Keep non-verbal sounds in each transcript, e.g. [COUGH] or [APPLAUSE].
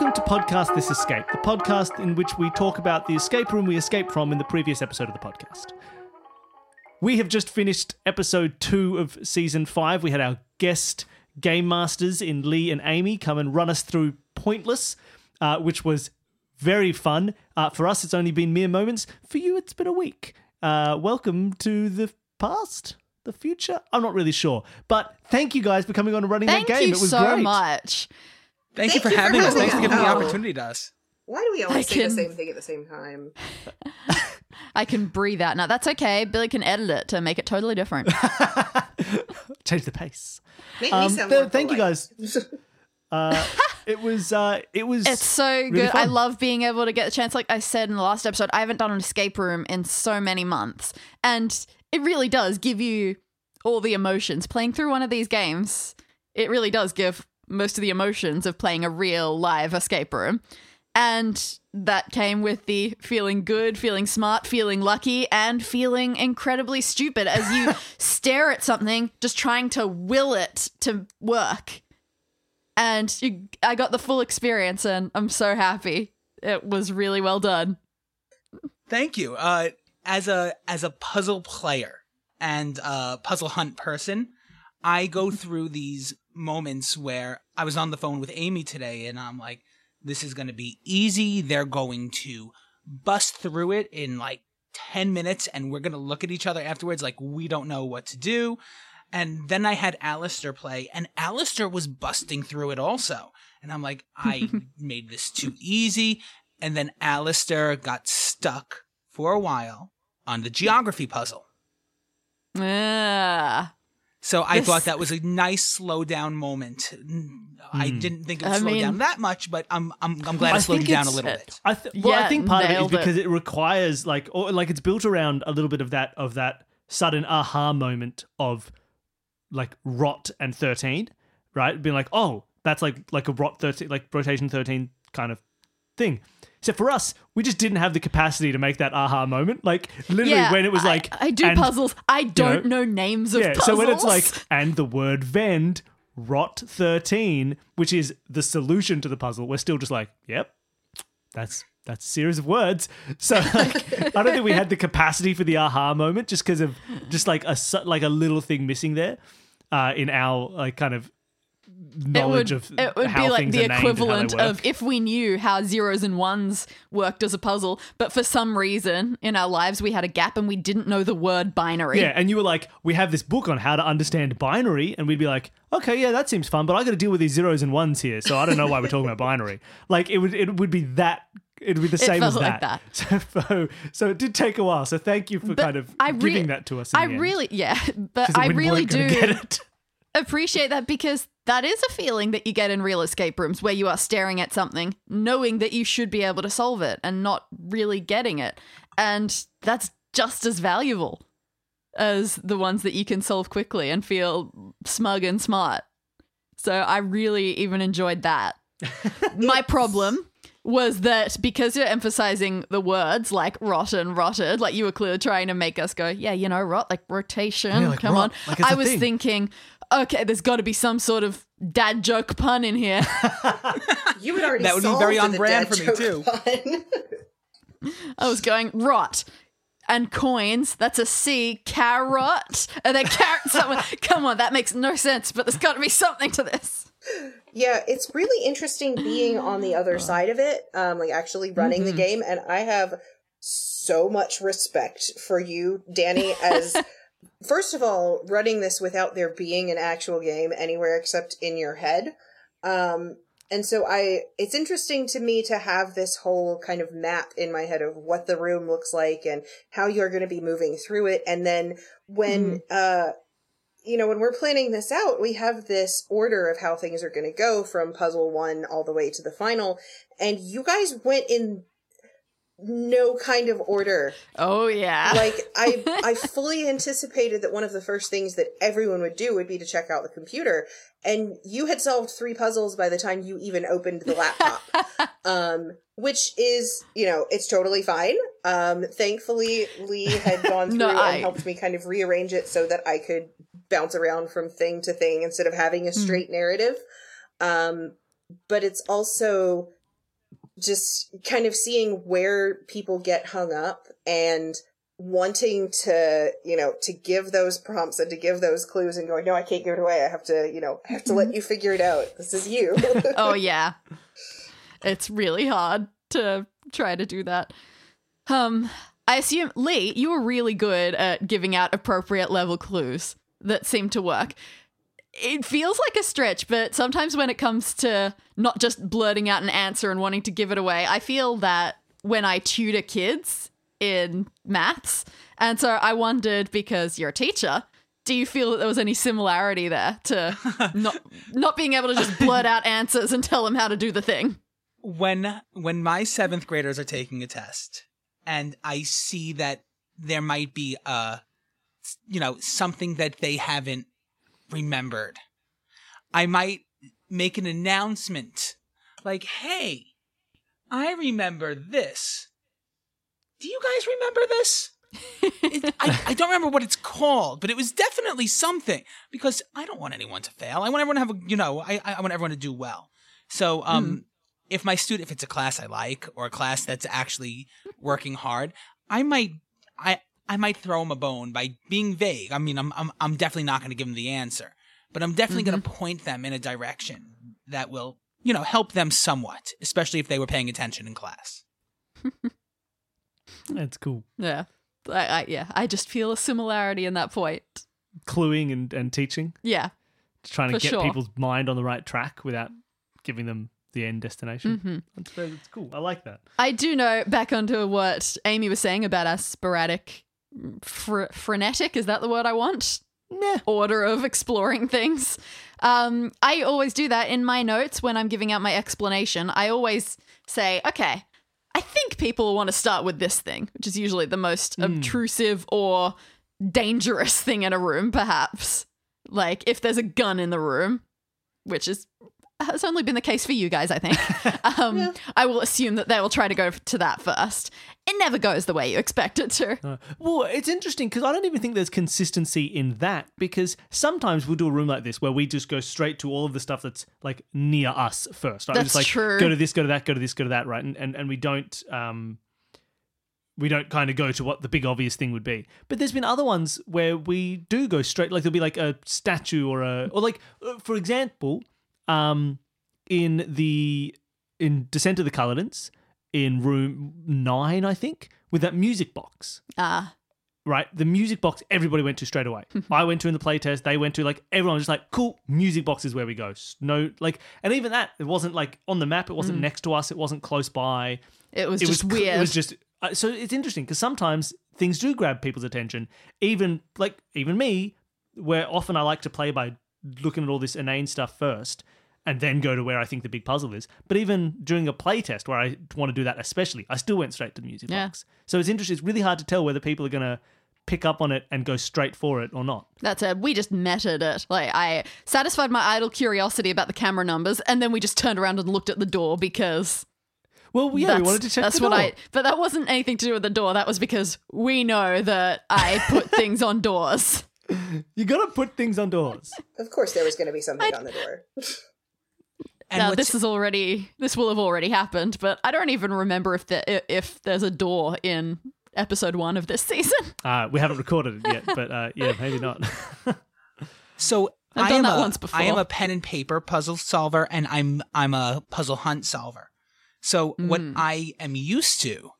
Welcome to Podcast This Escape, the podcast in which we talk about the escape room we escaped from in the previous episode of the podcast. We have just finished episode two of season five. We had our guest game masters in Lee and Amy come and run us through Pointless, uh, which was very fun. Uh, for us, it's only been mere moments. For you, it's been a week. Uh, welcome to the past, the future. I'm not really sure, but thank you guys for coming on and running Thank that game. it was so great. much. Thank, Thank you for you for having us. having Thanks for giving the opportunity to us. Why do we always I say can- the same thing at the same time? [LAUGHS] I can breathe out now. That's okay. Billy can edit it to make it totally different. [LAUGHS] Change the pace. Make Um, me sound th- more thank you guys. [LAUGHS] Uh, it was. Uh, it was. It's so really good. I love being able to get the chance. Like I said in the last episode, I haven't done an escape room in so many months. And it really does give you all the emotions. Playing through one of these games, it really does give most of the emotions of playing a real live escape room. And that came with the feeling good, feeling smart, feeling lucky, and feeling incredibly stupid as you [LAUGHS] stare at something, just trying to will it to work and you, I got the full experience, and I'm so happy. It was really well done. Thank you. Uh, as a as a puzzle player and a puzzle hunt person, I go through these moments where I was on the phone with Amy today, and I'm like, "This is going to be easy. They're going to bust through it in like." 10 minutes and we're going to look at each other afterwards like we don't know what to do. And then I had Alistair play, and Alistair was busting through it also. And I'm like, I [LAUGHS] made this too easy. And then Alistair got stuck for a while on the geography puzzle. Yeah. So I This- thought that was a nice slow down moment. I Hmm. didn't think it would I slow mean- down that much, but I'm I'm I'm glad I it slowed down a little bit. I th- well, I think part of it is nailed it. because it requires like, or like it's built around a little bit of that of that sudden aha moment of like rot and thirteen, right? Being like, oh, that's like like a rot thirteen, like rotation thirteen kind of thing. Except for us, we just didn't have the capacity to make that aha moment. Like literally, yeah, when it was I- like, I, do and- puzzles. I don't know, know, names of yeah. puzzles. So when it's like, and the word vend rot thirteen, which is the solution to the puzzle, we're still just like, yep, that's that's a series of words. So [LAUGHS] like, I don't think we had the capacity for the aha moment just because of just like a like a little thing missing there uh, in our like kind of it knowledge would, of it would be like the are named and how they equivalent of if we knew how zeros and ones worked as a puzzle, but for some reason in our lives we had a gap and we didn't know the word binary. Yeah, and you were like, we have this book on how to understand binary, and we'd be like, okay, yeah, that seems fun, but I got to deal with these zeros and ones here, so I don't know why we're talking about binary. [LAUGHS] Like it would, it would be that. It would be the same as like that. [LAUGHS] So, so, it did take a while. So thank you for But kind of I re- giving that to us. in I really, yeah, [LAUGHS] but I really weren't gonna do. Appreciate that because that is a feeling that you get in real escape rooms where you are staring at something, knowing that you should be able to solve it and not really getting it. And that's just as valuable as the ones that you can solve quickly and feel smug and smart. So I really even enjoyed that. [LAUGHS] My problem was that because you're emphasizing the words like rotten, rotted, like you were clearly trying to make us go, yeah, you know, rot, like rotation, Yeah, like come rot, on. like I was thing. thinking, okay, there's got to be some sort of dad joke pun in here. [LAUGHS] You would already That would be solved very the on brand dad for me, joke too. pun. I was going rot. And coins, that's a C, carrot, and then carrot [LAUGHS] someone. Come on, that makes no sense, but there's got to be something to this. yeah, it's really interesting being on the other [SIGHS] side of it, um, like actually running the game, and I have so much respect for you, Danny, as [LAUGHS] first of all, running this without there being an actual game anywhere except in your head. Um, and so I, it's interesting to me to have this whole kind of map in my head of what the room looks like and how you're going to be moving through it. And then when, uh, you know, when we're planning this out, we have this order of how things are going to go from puzzle one all the way to the final. And you guys went in no kind of order. Oh, yeah. Like I [LAUGHS] I fully anticipated that one of the first things that everyone would do would be to check out the computer. And you had solved three puzzles by the time you even opened the laptop. [LAUGHS] um which is, you know, it's totally fine. Um thankfully Lee had gone [LAUGHS] through No, and I- helped me kind of rearrange it so that I could bounce around from thing to thing instead of having a straight narrative. Um but it's also just kind of seeing where people get hung up and wanting to, you know, to give those prompts and to give those clues and going, no, I can't give it away. I have to, you know, I have to let you figure it out. This is you. [LAUGHS] oh [LAUGHS] yeah. It's really hard to try to do that. Um I assume Lee, you were really good at giving out appropriate level clues that seemed to work. It feels like a stretch, but sometimes when it comes to not just blurting out an answer and wanting to give it away, I feel that when I tutor kids in maths, and so I wondered because you're a teacher, do you feel that there was any similarity there to [LAUGHS] not not being able to just blurt out answers and tell them how to do the thing? when when my seventh graders are taking a test and I see that there might be a you know something that they haven't remembered, I might make an announcement like, "Hey, I remember this. Do you guys remember this?" It- I, I don't remember what it's called, but it was definitely something because I don't want anyone to fail. I want everyone to have a, you know, I, I want everyone to do well. So, um, if my student, if it's a class I like or a class that's actually working hard, I might, I, I might throw them a bone by being vague. I mean, I'm, I'm, I'm definitely not going to give them the answer, but I'm definitely going to point them in a direction that will, you know, help them somewhat, especially if they were paying attention in class. [LAUGHS] That's cool. Yeah. I, I, yeah, I just feel a similarity in that point. Cluing and, and teaching, Yeah. trying to get sure. people's mind on the right track without giving them the end destination. Mm-hmm. That's, that's cool. I like that. I do know, back onto what Amy was saying about our sporadic, fr- frenetic, is that the word I want? Meh. Order of exploring things. Um, I always do that in my notes when I'm giving out my explanation. I always say, okay, I think people want to start with this thing, which is usually the most obtrusive or dangerous thing in a room, perhaps. Like if there's a gun in the room, which is has only been the case for you guys, I think. [LAUGHS] Um, I will assume that they will try to go to that first. It never goes the way you expect it to. Uh, well, it's interesting because I don't even think there's consistency in that because sometimes we'll do a room like this where we just go straight to all of the stuff that's like near us first. Right? That's just like true. go to this, go to that, go to this, go to that, right? And and, and we don't um we don't kind of go to what the big obvious thing would be. But there's been other ones where we do go straight like there'll be like a statue or a or like uh, for example, um in the in Descent of the Culledons in room 9 I think with that music box Ah, right? The music box everybody went to straight away. [LAUGHS] I went to in the playtest, they went to like everyone was just like, cool, music box is where we go. No, like, and even that, it wasn't like on the map, it wasn't next to us, it wasn't close by. it was It just was weird. It was just uh, so it's interesting because sometimes things do grab people's attention. Even like even me, where often I like to play by looking at all this inane stuff first. And then go to where I think the big puzzle is. But even during a playtest where I want to do that, especially, I still went straight to the music Yeah. box. So it's interesting. It's really hard to tell whether people are going to pick up on it and go straight for it or not. That's it. We just meted it. Like I satisfied my idle curiosity about the camera numbers, and then we just turned around and looked at the door because Well, yeah, that's, we wanted to check that's the what door. I. But that wasn't anything to do with the door. That was because we know that I put [LAUGHS] things on doors. You got to put things on doors. of course, there was going to be something on the door. And now this is already this will have already happened, but I don't even remember if there if there's a door in episode one of this season. [LAUGHS] Uh, we haven't recorded it yet, but uh, yeah, maybe not. [LAUGHS] So I've I done am that a, once before. I am a pen and paper puzzle solver, and I'm I'm a puzzle hunt solver. So what Mm. I am used to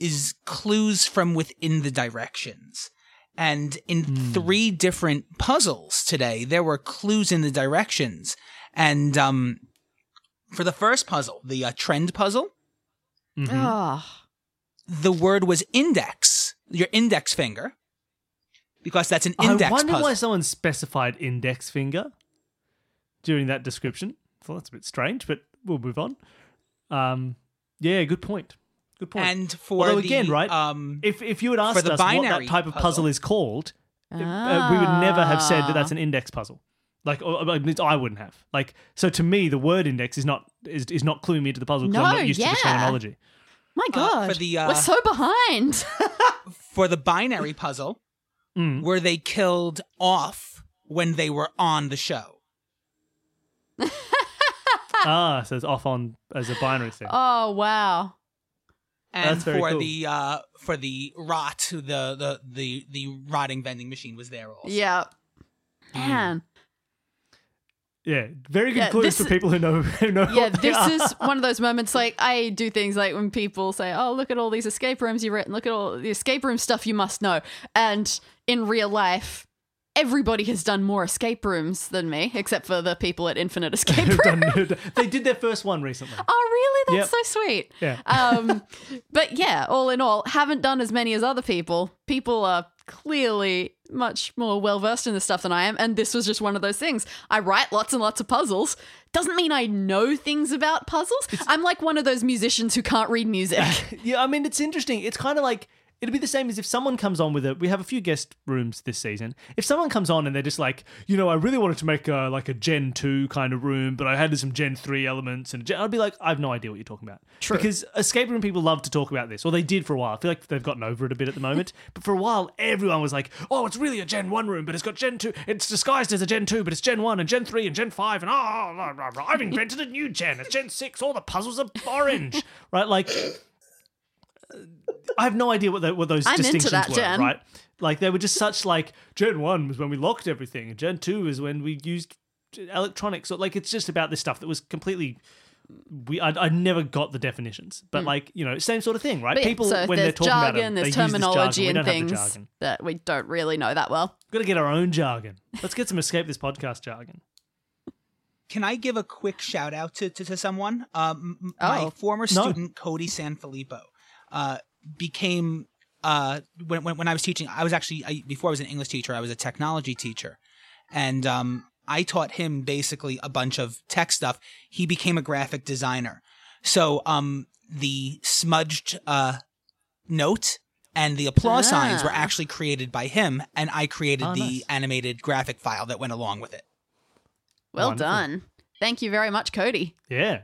is clues from within the directions. And in Hmm. three different puzzles today, there were clues in the directions. And um, for the first puzzle, the uh, trend puzzle, Mhm. Ah, the word was index, your index finger, because that's an index I wonder puzzle. why someone specified index finger during that description. I thought that's a bit strange, but we'll move on. Um, yeah, good point. Good point. And for Although the, again, right, Um, if if you had for asked us what that type of puzzle, puzzle- is called, uh, we would never have said that that's Ah. an index puzzle. Like, or, or at least I wouldn't have. Like, so to me, the word index is not is, is not cluing me into the puzzle because I'm No, not used to yeah. the terminology. my God, for the, uh, we're so behind. [LAUGHS] for the binary puzzle, Mm. were they killed off when they were on the show? [LAUGHS] ah, so it's off on as a binary thing. Oh wow. and That's very for cool. the uh for the rot the the the the rotting vending machine was there also. Yeah. Hmm. Man. Yeah, very good Yeah, clues this for people who know [LAUGHS] who know. Yeah, this are. is one of those moments [LAUGHS] like I do things like when people say, "Oh, look at all these escape rooms you've written. Look at all the escape room stuff you must know." And in real life, everybody has done more escape rooms than me, except for the people at Infinite [LAUGHS] Escape Room. done- they did their first one recently. Oh, really? That's Yep. so sweet. Yeah. Um, but yeah, all in all, haven't done as many as other people. People are clearly much more well versed in this stuff than I am, and this was just one of those things. I write lots and lots of puzzles. Doesn't mean I know things about puzzles. I'm like one of those musicians who can't read music. [LAUGHS] Yeah, I mean, it's interesting. It's kind of like it'd be the same as if someone comes on with it. We have a few guest rooms this season. If someone comes on and they're just like, you know, I really wanted to make a, like a Gen two kind of room, but I had some Gen three elements, and Gen-" I'd be like, I have no idea what you're talking about. True. Because escape room people love to talk about this, or they did for a while. I feel like they've gotten over it a bit at the moment. [LAUGHS] but for a while, everyone was like, oh, it's really a Gen one room, but it's got Gen two. It's disguised as a Gen two, but it's Gen one and Gen three and Gen five, and oh. I've invented a new Gen. It's Gen six. All the puzzles are orange, [LAUGHS] right? Like. I have no idea what, the, what those I'm into distinctions that, were, Gen. right? Like they were just such like Gen one was when we locked everything, and Gen two is when we used electronics. So like it's just about this stuff that was completely. We I, I never got the definitions, but like you know, same sort of thing, right? Yeah, People so when they're talking jargon, about it, they there's use this terminology jargon. We and don't have things jargon. that we don't really know that well. Got to get our own jargon. Let's get some escape this podcast jargon. Can I give a quick shout out to to, to someone? Um, m- my Oh. former No. student Cody Sanfilippo uh, became uh, when, when when I was teaching. I was actually I, before I was an English teacher. I was a technology teacher, and um, I taught him basically a bunch of tech stuff. He became a graphic designer. So um, the smudged uh, note and the applause signs were Ah. actually created by him, and I created Oh, the nice. animated graphic file that went along with it. Well Wonderful. done. Thank you very much, Cody. Yeah,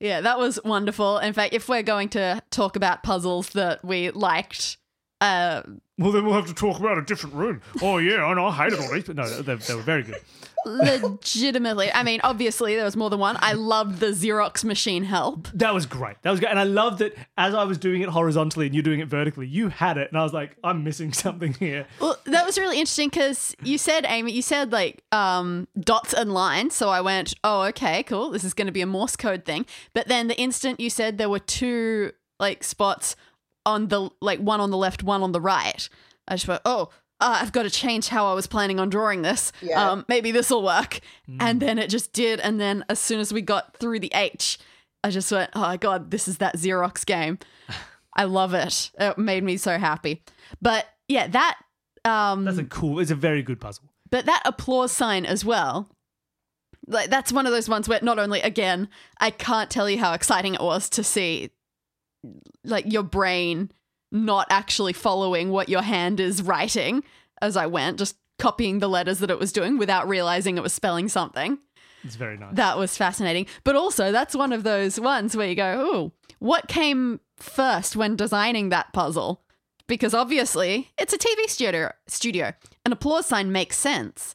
Yeah, that was wonderful. In fact, if we're going to talk about puzzles that we liked, uh, Well, then we'll have to talk about a different room. Oh yeah, I know. I hated all these, but no, they, they were very good. Legitimately, I mean, obviously there was more than one. I loved the Xerox machine help. That was great. That was great, and I loved that as I was doing it horizontally and you're doing it vertically, you had it, and I was like, I'm missing [LAUGHS] something here. Well, that was really interesting because you said, Amy, you said like um, dots and lines. So I went, oh, okay, cool. This is going to be a Morse code thing. But then the instant you said there were two like spots on the like one on the left, one on the right, I just went, oh. Uh, I've got to change how I was planning on drawing this. Yeah. Um, maybe this will work. And then it just did. And then as soon as we got through the H, I just went, oh my God, this is that Xerox game. [LAUGHS] I love it. It made me so happy. But yeah, that um That's a cool. It's a very good puzzle. but that applause sign as well. Like that's one of those ones where not only again, I can't tell you how exciting it was to see like your brain not actually following what your hand is writing as I went, just copying the letters that it was doing without realizing it was spelling something. It's very nice. That was fascinating. But also, that's one of those ones where you go, "Ooh, what came first when designing that puzzle?" Because obviously, it's a TV studio. Studio, an applause sign makes sense,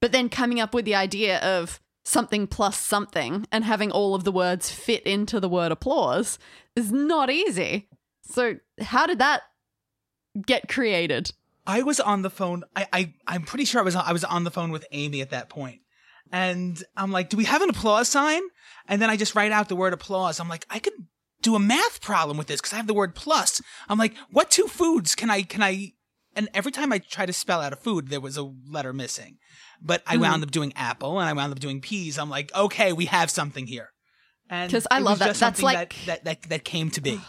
but then coming up with the idea of something plus something and having all of the words fit into the word applause is not easy. So, how did that get created? I was on the phone. I, I I'm pretty sure I was I was on the phone with Amy at that point, and I'm like, "Do we have an applause sign?" And then I just write out the word applause. I'm like, I could do a math problem with this because I have the word plus. I'm like, what two foods can I can I? And every time I try to spell out a food, there was a letter missing. But I wound hmm. up doing apple, and I wound up doing peas. I'm like, okay, we have something here. And because I love that. That's like- that, that that that came to be.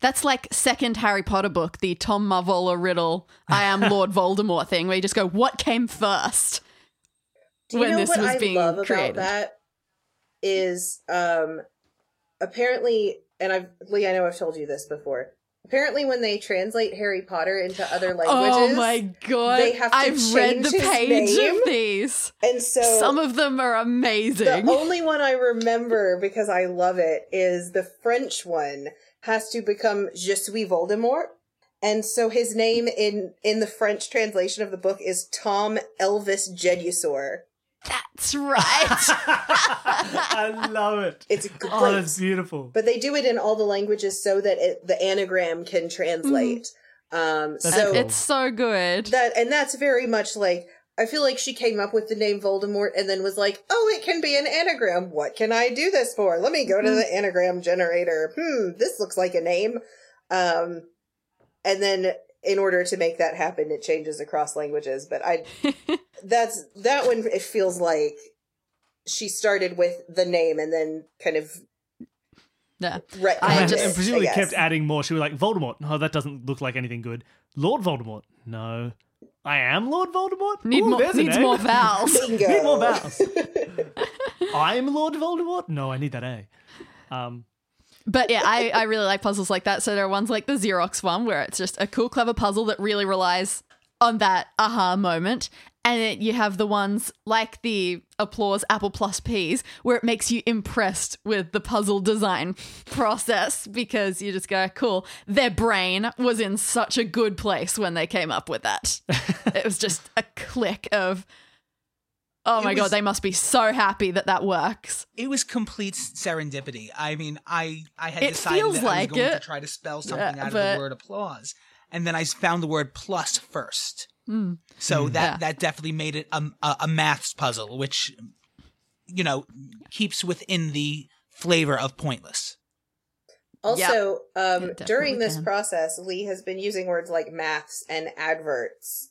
That's like second Harry Potter book, the Tom Marvolo Riddle, I am Lord Voldemort thing, where you just go, what came first? Do you when know this what was I being love about created. that? Is um apparently, and I've Lee, I know I've told you this before. Apparently, when they translate Harry Potter into other languages, Oh my god. they have to I've read change the page name. of these. and so Some of them are amazing. The only one I remember because I love it is the French one has to become Je suis Voldemort. And so his name in in the French translation of the book is Tom Elvis Jedusor. That's right. [LAUGHS] I love it. It's great. Oh, that's beautiful. but they do it in all the languages so that it, the anagram can translate. Um, That's so cool. it's so good. that and that's very much like I feel like she came up with the name Voldemort and then was like, "Oh, it can be an anagram. What can I do this for? Let me go to the anagram generator. Hmm, this looks like a name." Um, and then in order to make that happen, it changes across languages. But I, [LAUGHS] that's that one. It feels like she started with the name and then kind of yeah. retconned I and, just- and presumably I kept adding more. She was like, Voldemort. No, that doesn't look like anything good. Lord Voldemort. No. I am Lord Voldemort? Need Ooh, more there's needs more [LAUGHS] vowels. Bingo. Need more vowels. [LAUGHS] I'm Lord Voldemort? No, I need that A. Um, But yeah, I, I really like puzzles like that. So there are ones like the Xerox one where it's just a cool, clever puzzle that really relies on that aha moment. And then you have the ones like the applause Apple Plus Ps where it makes you impressed with the puzzle design process because you just go, cool. Their brain was in such a good place when they came up with that. [LAUGHS] it was just a click of, oh It my was- God, they must be so happy that that works. It was complete serendipity. I mean, I I had It decided feels that like I was going to try to spell something Yeah, out of the word applause, and then I found the word plus first. Mm. So that Yeah. that definitely made it a, a, a maths puzzle, which you know keeps within the flavor of pointless. Also, um, during this can. process, Lee has been using words like maths and adverts.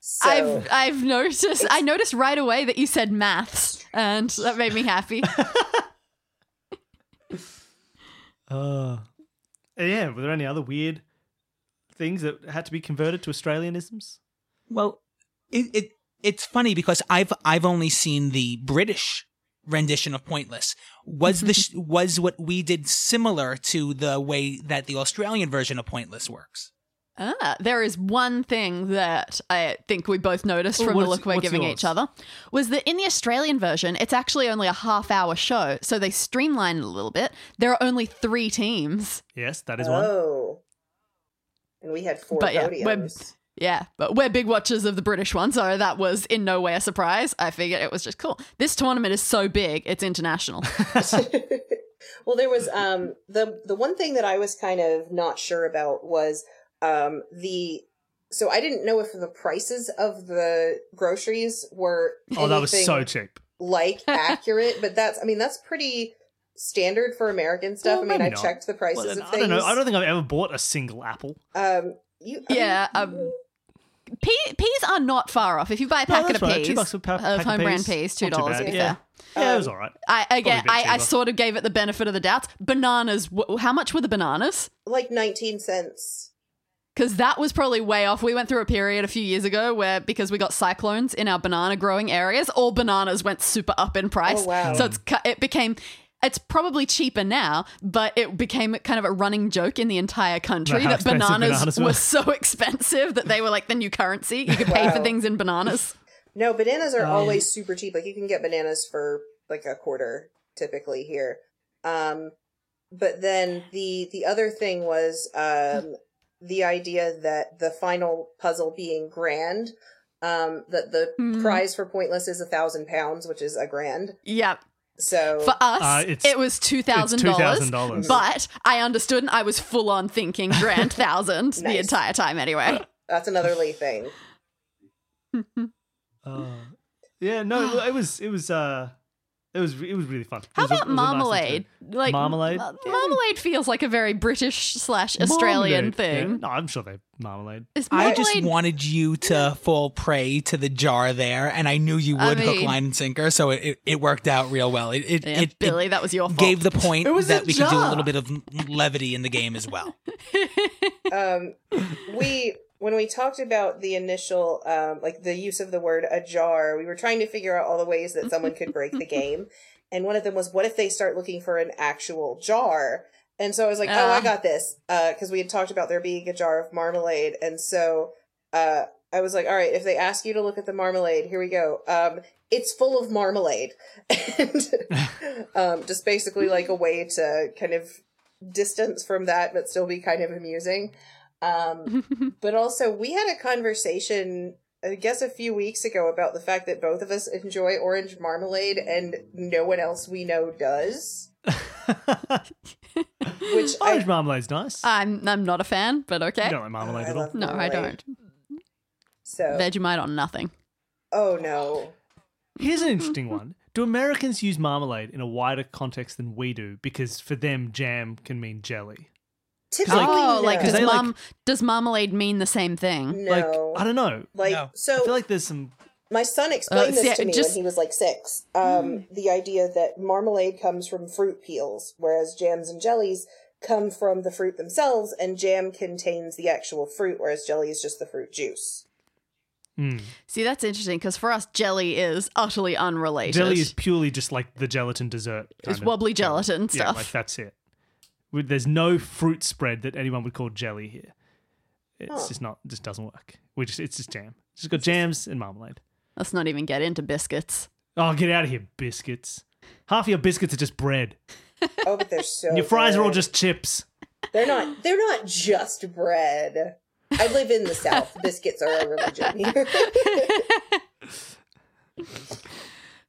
So, I've I've noticed I noticed right away that you said maths and that made me happy. [LAUGHS] uh, yeah, were there any other weird things that had to be converted to Australianisms? Well, it, it it's funny because I've I've only seen the British rendition of Pointless. Was the [LAUGHS] was what we did similar to the way that the Australian version of Pointless works? Ah, there is one thing that I think we both noticed Oh, from the look we're giving yours? each other was that in the Australian version, it's actually only a half hour show, so they streamlined it a little bit. There are only three teams. Yes, that is one. oh, and we had four But yeah, podiums. we're- Yeah, but we're big watchers of the British one, so that was in no way a surprise. I figured it was just cool. This tournament is so big, it's international. [LAUGHS] [LAUGHS] well, there was um the the one thing that I was kind of not sure about was um the so I didn't know if the prices of the groceries were Oh, that was so cheap. like [LAUGHS] accurate, but that's I mean that's pretty standard for American stuff. Well, I mean, I not. checked the prices Well, then, of I don't know. I don't think I've ever bought a single apple. Um, you, I Yeah, mean, um, Pea, peas are not far off. If you buy a packet that's of right. peas Two bucks a pa- of pack of home brand peas. peas, two dollars. bad. To be Yeah. fair. Yeah, it Um, was all right. I again, Probably a bit I, I sort of gave it the benefit of the doubt. Bananas. wh- How much were the bananas? like nineteen cents. Because that was probably way off. We went through a period a few years ago where, because we got cyclones in our banana growing areas, all bananas went super up in price. Oh, wow. So it's it became. It's probably cheaper now, but it became kind of a running joke in the entire country How that bananas, bananas were were. [LAUGHS] so expensive that they were like the new currency. You could pay for things in bananas. No, bananas are Um, always super cheap. Like you can get bananas for like a quarter typically here. Um, but then the the other thing was um, the idea that the final puzzle being grand. Um, that the Hmm. prize for pointless is a thousand pounds, which is a grand. Yep. So For us, Uh, it was two thousand dollars. $2,000. But I understood, and I was full on thinking grand [LAUGHS] thousand the entire time. Anyway, that's another Lee thing. [LAUGHS] Uh, yeah, no, it was it was uh it was it was really fun. How was a- about it was a nice marmalade? like Marmalade? ma- Yeah. marmalade feels like a very British slash Australian thing. yeah. No, I'm sure they marmalade. Is I just wanted you to fall prey to the jar there, and I knew you I would hook, line, and sinker. So it, it, it worked out real well. It it, Yeah, it, Billy, it that was your fault. gave the point It was that a we could do a little bit of levity in the game as well. [LAUGHS] um we when we talked about the initial um like the use of the word ajar we were trying to figure out all the ways that someone could break the [LAUGHS] game. And one of them was what if they start looking for an actual jar? And so i was like oh i Ah. got this uh because we had talked about there being a jar of marmalade. And so uh i was like all right if they ask you to look at the marmalade here we go. Um it's full of marmalade. [LAUGHS] And [LAUGHS] um just basically like a way to kind of distance from that but still be kind of amusing um [LAUGHS] but also we had a conversation I guess a few weeks ago about the fact that both of us enjoy orange marmalade and no one else we know does. [LAUGHS] Which Orange I marmalade's nice. I'm I'm not a fan, but okay. You don't like marmalade I at all. love no, I don't. So Vegemite on nothing. oh no. Here's an interesting one. Do Americans use marmalade in a wider context than we do? Because for them, jam can mean jelly. Typically, oh, no. like does they, like- does marmalade mean the same thing? no. Like, I don't know. Like No. so I feel like there's some. My son explained Uh, this see, to me just- when he was like six. Um, the idea that marmalade comes from fruit peels, whereas jams and jellies come from the fruit themselves, and jam contains the actual fruit, whereas jelly is just the fruit juice. Mm. See, that's interesting because for us, jelly is utterly unrelated. Jelly is purely just like the gelatin dessert. It's kind of wobbly gelatin Yeah, stuff. like that's it. With- There's no fruit spread that anyone would call jelly here. It's Huh. just not. Just doesn't work. We just it's just jam. It's just got jams and marmalade. Let's not even get into biscuits. Oh, get out of here, biscuits. Half of your biscuits are just bread. Oh, but they're so. And [LAUGHS] your fries are all just chips. They're not. They're not just bread. I live in the South. [LAUGHS] Biscuits are a religion here.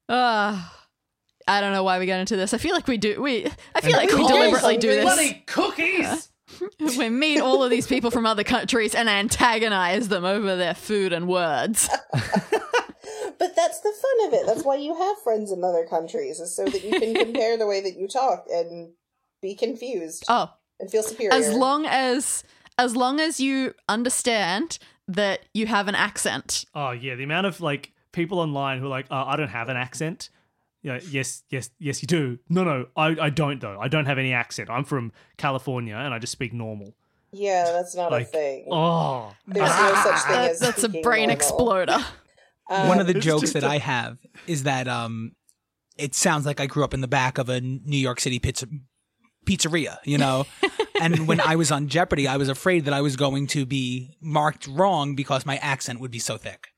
Uh, [LAUGHS] I don't know why we got into this. I feel like we do. We I feel And like we deliberately do this. Bloody cookies. [LAUGHS] we meet all of these people from other countries and antagonize them over their food and words. [LAUGHS] but that's the fun of it. That's why you have friends in other countries, is so that you can [LAUGHS] compare the way that you talk and be confused Oh, and feel superior. as long as as long as you understand that you have an accent. Oh yeah, the amount of like people online who are like, oh, I don't have an accent. Yeah, yes, yes, yes, you do. No, no, I, I don't though. I don't have any accent. I'm from California and I just speak normal. yeah, that's not Like, a thing. Oh, There's no such thing That- as that's a brain normal. exploder. Um, One of the jokes that a- I have is that um, it sounds like I grew up in the back of a New York City pizza pizzeria, you know. [LAUGHS] and when I was on Jeopardy, I was afraid that I was going to be marked wrong because my accent would be so thick.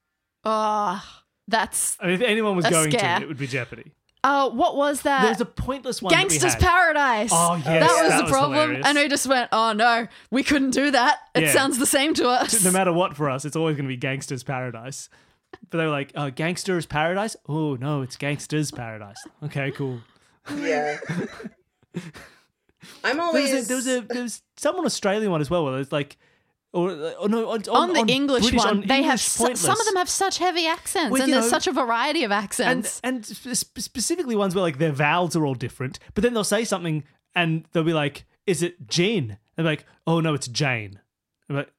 Oh, that's I mean, if anyone was A going scare. to, it would be Jeopardy. oh, what was that? There's a pointless one. that we Gangster's had. Paradise. Oh, yes, that was that the was problem, hilarious. and we just went, "Oh no, we couldn't do that. It Yeah. sounds the same to us." No matter what for us, it's always going to be Gangster's Paradise. But they were like, oh, Gangster's Paradise? Oh, no, it's Gangster's Paradise. Okay, cool. Yeah. [LAUGHS] I'm There always. was, a, there was a there was someone Australian one as well where it's like, or, or no, on, on the on English British, one, on they have su- some of them have such heavy accents, Well, and you there's know- such a variety of accents. and sp- specifically ones where like their vowels are all different, but then they'll say something and they'll be like, "Is it Jean?" And like, "Oh no, it's Jane." I'm like,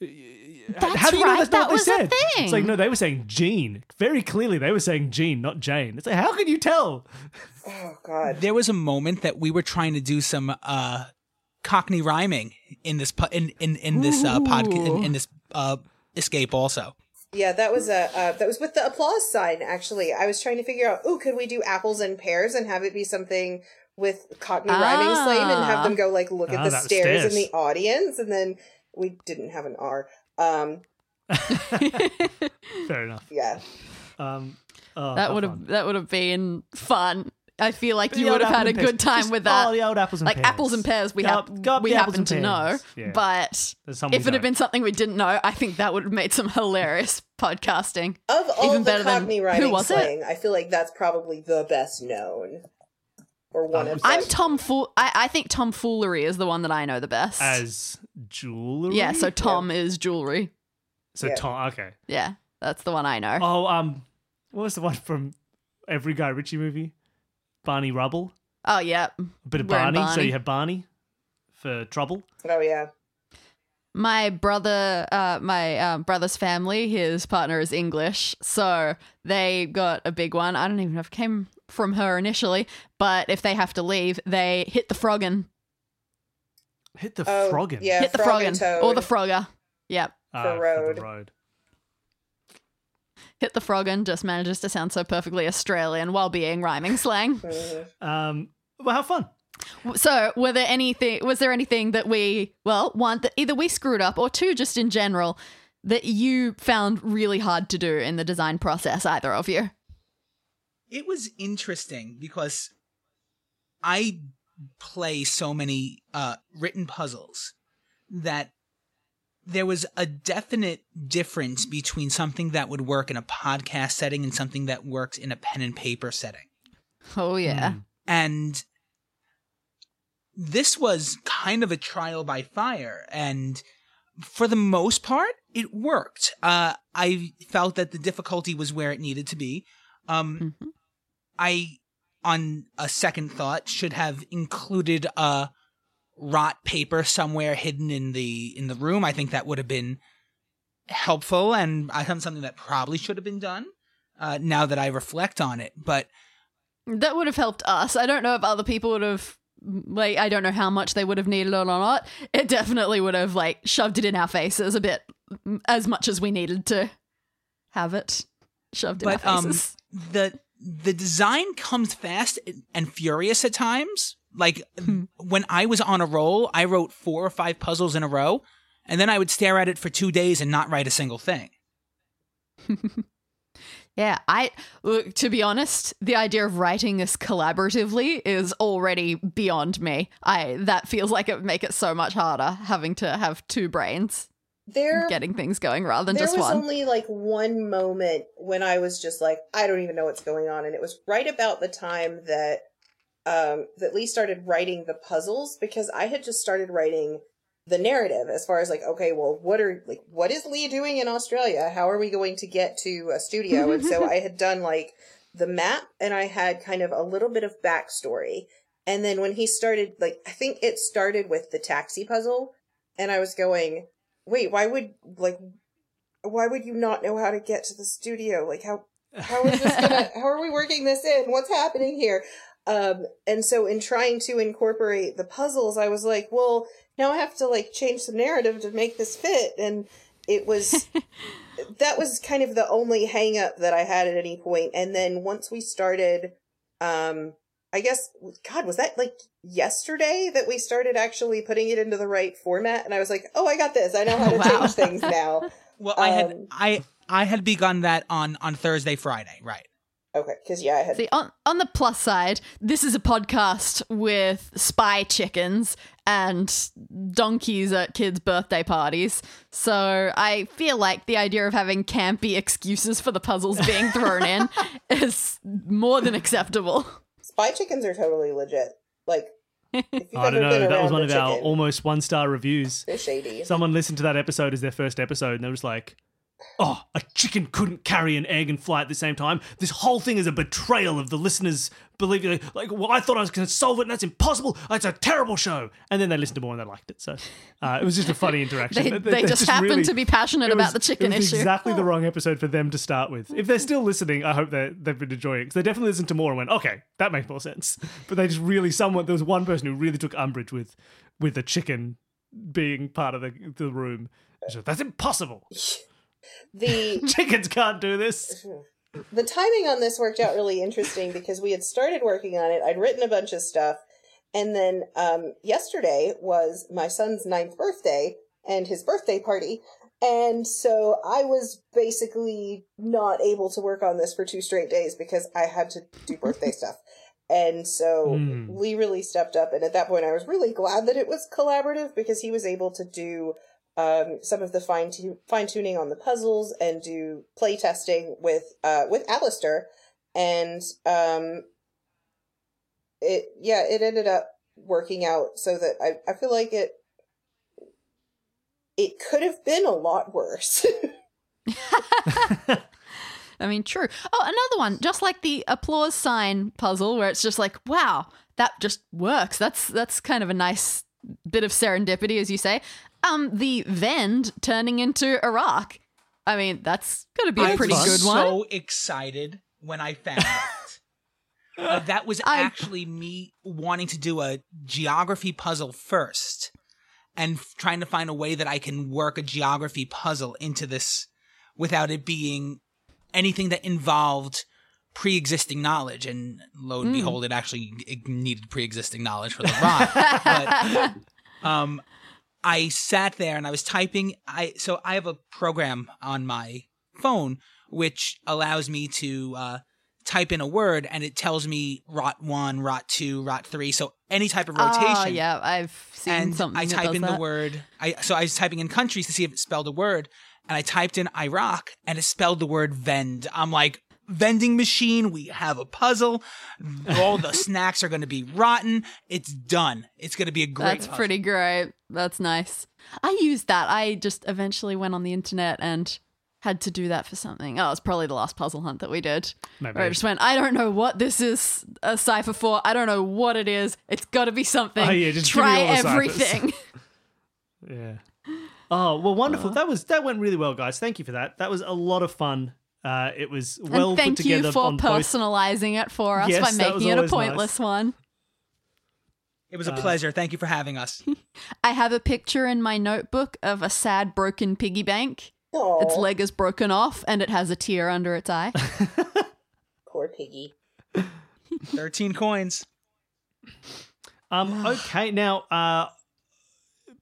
That's How do you know that's not that what was they a said? thing. It's like no, they were saying Jean. Very clearly, they were saying Jean, not Jane. It's like how can you tell? oh God. There was a moment that we were trying to do some uh, Cockney rhyming in this po- in in in this uh, podcast in, in this uh, escape also. Yeah, that was a uh, that was with the applause sign. Actually, I was trying to figure out. Oh, could we do apples and pears and have it be something with Cockney rhyming slang and have them go like look at Ah, the that's stairs in the audience, and then we didn't have an R. Um, [LAUGHS] Fair enough. yeah, Um, oh, that would have that would have been fun. I feel like you would have had a good pears. time Just- with that. Oh, the old apples and like pears. apples and pears, we Go have up- go up we the apples happen and to know. pears. Yeah. But There's some we if it had don't. been something we didn't know, I think that would have made some [LAUGHS] hilarious podcasting. of all Even the better than- Cockney who rhyming was it? slang, I feel like that's probably the best known, or one Um, of. I'm tomfool. I, I think tomfoolery is the one that I know the best. as jewelry. yeah, so Tom is jewelry. so Yeah. Tom. Okay. Yeah, that's the one I know. Oh, um, what was the one from every Guy Ritchie movie? Barney Rubble. Oh, yeah. A bit of We're in Barney, So you have Barney for trouble. oh yeah, My brother, uh, my um, brother's family, his partner is English, so they got a big one. I don't even know if it came from her initially, but if they have to leave, they hit the froggin, Hit the oh froggin. yeah, hit the frog and froggin, or the frogger. Yep, Ah, for for the road. Road. hit the froggin just manages to sound so perfectly Australian while being rhyming slang. Mhm. [LAUGHS] Um, well, have fun. So, were there anything? Was there anything that we, well, one that either we screwed up, or two, just in general, that you found really hard to do in the design process? Either of you? It was interesting because I play so many uh, written puzzles that there was a definite difference between something that would work in a podcast setting and something that works in a pen and paper setting. Oh yeah. Mm. And this was kind of a trial by fire. And for the most part, it worked. Uh, I felt that the difficulty was where it needed to be. Um, Mhm. I, on a second thought, should have included a rot paper somewhere hidden in the in the room. I think that would have been helpful, and I done something that probably should have been done. Uh, now that I reflect on it, but That would have helped us. I don't know if other people would have like I don't know how much they would have needed it or not. It definitely would have like shoved it in our faces a bit as much as we needed to have it shoved in but our um, faces. the the design comes fast and furious at times. Like Hmm. when I was on a roll, I wrote four or five puzzles in a row, and then I would stare at it for two days and not write a single thing. [LAUGHS] Yeah, I look to be honest, the idea of writing this collaboratively is already beyond me. I that feels like it would make it so much harder having to have two brains There, getting things going rather than just one. there just was one. only like one moment when I was just like, I don't even know what's going on, and it was right about the time that um that Lee started writing the puzzles because I had just started writing the narrative as far as like, okay, well, what are like what is Lee doing in Australia? How are we going to get to a studio? and so [LAUGHS] I had done like the map and I had kind of a little bit of backstory. And then when he started, like, I think it started with the taxi puzzle, and I was going, wait, why would, like, why would you not know how to get to the studio? Like, how, how is this gonna, [LAUGHS] how are we working this in? What's happening here? Um, and so in trying to incorporate the puzzles, I was like, well, now I have to, like, change the narrative to make this fit. And it was, [LAUGHS] that was kind of the only hang up that I had at any point. And then once we started, um, I guess, God, was that like yesterday that we started actually putting it into the right format? And I was like, oh, I got this. I know how to [LAUGHS] Wow. change things now. [LAUGHS] Well, I had Um, I I had begun that on on Thursday, Friday, right? Okay, because yeah, I had. See, on on the plus side, this is a podcast with spy chickens and donkeys at kids' birthday parties. So I feel like the idea of having campy excuses for the puzzles being thrown in [LAUGHS] is more than acceptable. Spy chickens are totally legit. Like, if [LAUGHS] I don't know. That was one a of our almost one star reviews. They're shady. Someone listened to that episode as their first episode and they was like, Oh, a chicken couldn't carry an egg and fly at the same time. This whole thing is a betrayal of the listeners believing, like, well, I thought I was going to solve it and that's impossible. It's a terrible show. And then they listened to more and they liked it. So uh, it was just a funny [LAUGHS] interaction. They, they just happened really- to be passionate about was- the chicken issue. exactly the wrong episode for them to start with. If they're still listening, I hope they've been enjoying it because they definitely listened to more and went, okay, that makes more sense. But they just really, someone, there was one person who really took umbrage with with the chicken being part of the, the room. So that's impossible. [LAUGHS] The [LAUGHS] Chickens can't do this. [LAUGHS] the timing on this worked out really interesting because we had started working on it. I'd written a bunch of stuff, and then um, yesterday was my son's ninth birthday and his birthday party. And so I was basically not able to work on this for two straight days because I had to do birthday [LAUGHS] stuff. And so Mm. Lee really stepped up. And at that point, I was really glad that it was collaborative because he was able to do um, some of the fine tu- fine tuning on the puzzles and do play testing with uh, with Alistair, and um, it yeah it ended up working out so that I I feel like it it could have been a lot worse. [LAUGHS] [LAUGHS] I mean, true. Oh, another one, just like the applause sign puzzle, where it's just like, wow, that just works. That's that's kind of a nice bit of serendipity, as you say. Um, the Vend turning into Iraq. I mean, that's gonna be a I pretty was good one. I was so excited when I found [LAUGHS] out. Uh, that was I- actually me wanting to do a geography puzzle first, and f- trying to find a way that I can work a geography puzzle into this without it being anything that involved pre-existing knowledge. And lo and Mm. behold, it actually it needed pre-existing knowledge for the rock. [LAUGHS] but um I sat there and I was typing I so I have a program on my phone which allows me to uh type in a word and it tells me rot one, rot two, rot three. So any type of Oh, rotation. yeah, I've seen and something I type in that. the word. I so I was typing in countries to see if it spelled a word, and I typed in Iraq, and it spelled the word vend. I'm like, vending machine. We have a puzzle. All the [LAUGHS] snacks are going to be rotten. It's done. It's going to be a great. That's puzzle. pretty great. That's nice. I used that. I just eventually went on the internet and had to do that for something. Oh, it's probably the last puzzle hunt that we did. Maybe. Where I just went, I don't know what this is a cipher for. I don't know what it is. It's got to be something. Oh, yeah, just Try all the ciphers. everything. [LAUGHS] [LAUGHS] Yeah. Oh well, wonderful. Oh. that was that went really well, guys. Thank you for that. That was a lot of fun. Uh, it was well and thank put together you for on both. personalizing it for us Yes, by making it a always pointless one. It was a pleasure. Thank you for having us. [LAUGHS] I have a picture in my notebook of a sad broken piggy bank. Aw, Its leg is broken off and it has a tear under its eye. [LAUGHS] poor piggy. [LAUGHS] Thirteen coins. Um, [SIGHS] okay, now uh,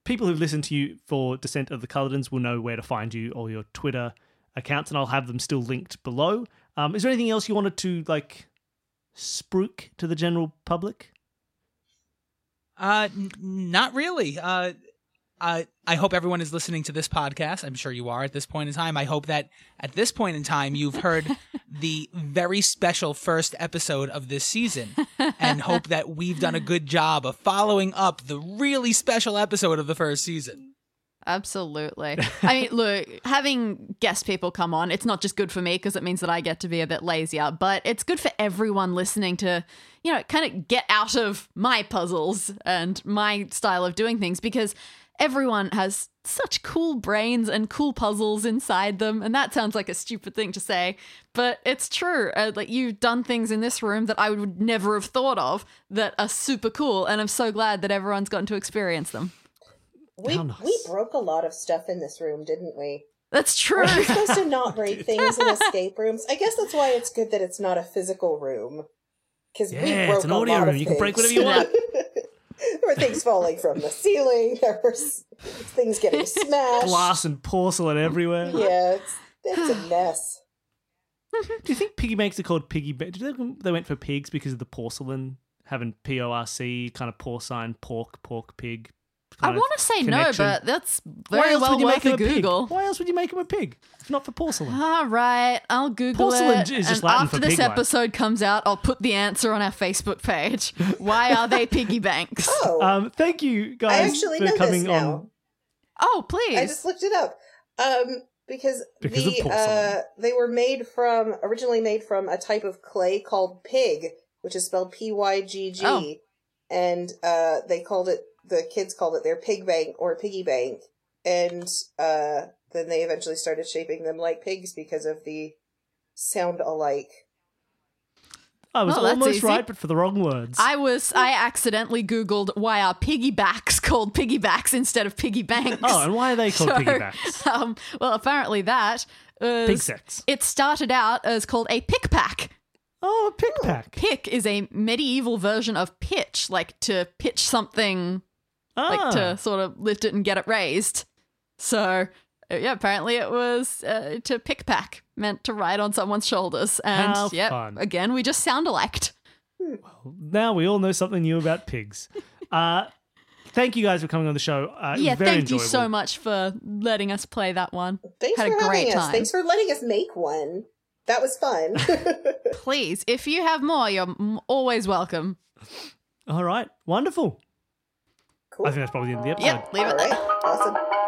people who've listened to you for Descent of the Culledons will know where to find you, all your Twitter accounts, and I'll have them still linked below. Um, is there anything else you wanted to like spruik to the general public? Uh, n- not really. Uh, uh, I hope everyone is listening to this podcast. I'm sure you are at this point in time. I hope that at this point in time you've heard [LAUGHS] the very special first episode of this season and hope that we've done a good job of following up the really special episode of the first season. Absolutely. [LAUGHS] I mean, look, having guest people come on, it's not just good for me because it means that I get to be a bit lazier, but it's good for everyone listening to, you know, kind of get out of my puzzles and my style of doing things because everyone has such cool brains and cool puzzles inside them. And that sounds like a stupid thing to say, but it's true. Uh, like, you've done things in this room that I would never have thought of that are super cool. And I'm so glad that everyone's gotten to experience them. We How nice. we broke a lot of stuff in this room, didn't we? That's true. We're supposed to not [LAUGHS] break things in [LAUGHS] escape rooms. I guess that's why it's good that it's not a physical room. Because we Yeah, broke it's an a audio lot room. of You can break things. whatever you want. [LAUGHS] there were things falling from the ceiling. There were things getting smashed. Glass and porcelain everywhere. Yeah, it's, it's a mess. Do you think piggy banks are called piggy banks? Do you think they went for pigs because of the porcelain having P O R C kind of porcine pork pork pig? I want to say no, but that's Why very else well would you worth make him a a pig? Google. Why else would you make him a pig? If not for porcelain. All right, I'll Google Porcelain it. is just and Latin after for this pig-like. episode comes out, I'll put the answer on our Facebook page. Why are they piggy banks? [LAUGHS] Oh, Um, thank you I guys actually for know this coming now. on. Oh, please. I just looked it up. Um, because, Because the uh, they were made from originally made from a type of clay called pig, which is spelled P Y G G, Oh. and uh, they called it the kids called it their pig bank or piggy bank, and uh, then they eventually started shaping them like pigs because of the sound alike. I was Oh, almost right, but for the wrong words. I was. I accidentally Googled why are piggybacks [LAUGHS] called piggybacks instead of piggy banks. oh, and why are they called So, piggybacks? [LAUGHS] Um, well, apparently that is, Pig sex. It started out as called a pick pack. Oh, a pick pack. Pick is a medieval version of pitch, like to pitch something Ah, like to sort of lift it and get it raised. So uh, yeah, apparently it was uh, to pick pack, meant to ride on someone's shoulders. And yeah, again we just sound alike. now we all know something new about pigs. [LAUGHS] Uh, thank you guys for coming on the show. Uh, yeah, very thank enjoyable. you so much for letting us play that one. Thanks Had a for having great us. Thanks for letting us make one. That was fun. [LAUGHS] Please, if you have more, you're always welcome. All right, wonderful. Cool. I think that's probably the end of the episode. Yep, leave All it. right. Awesome.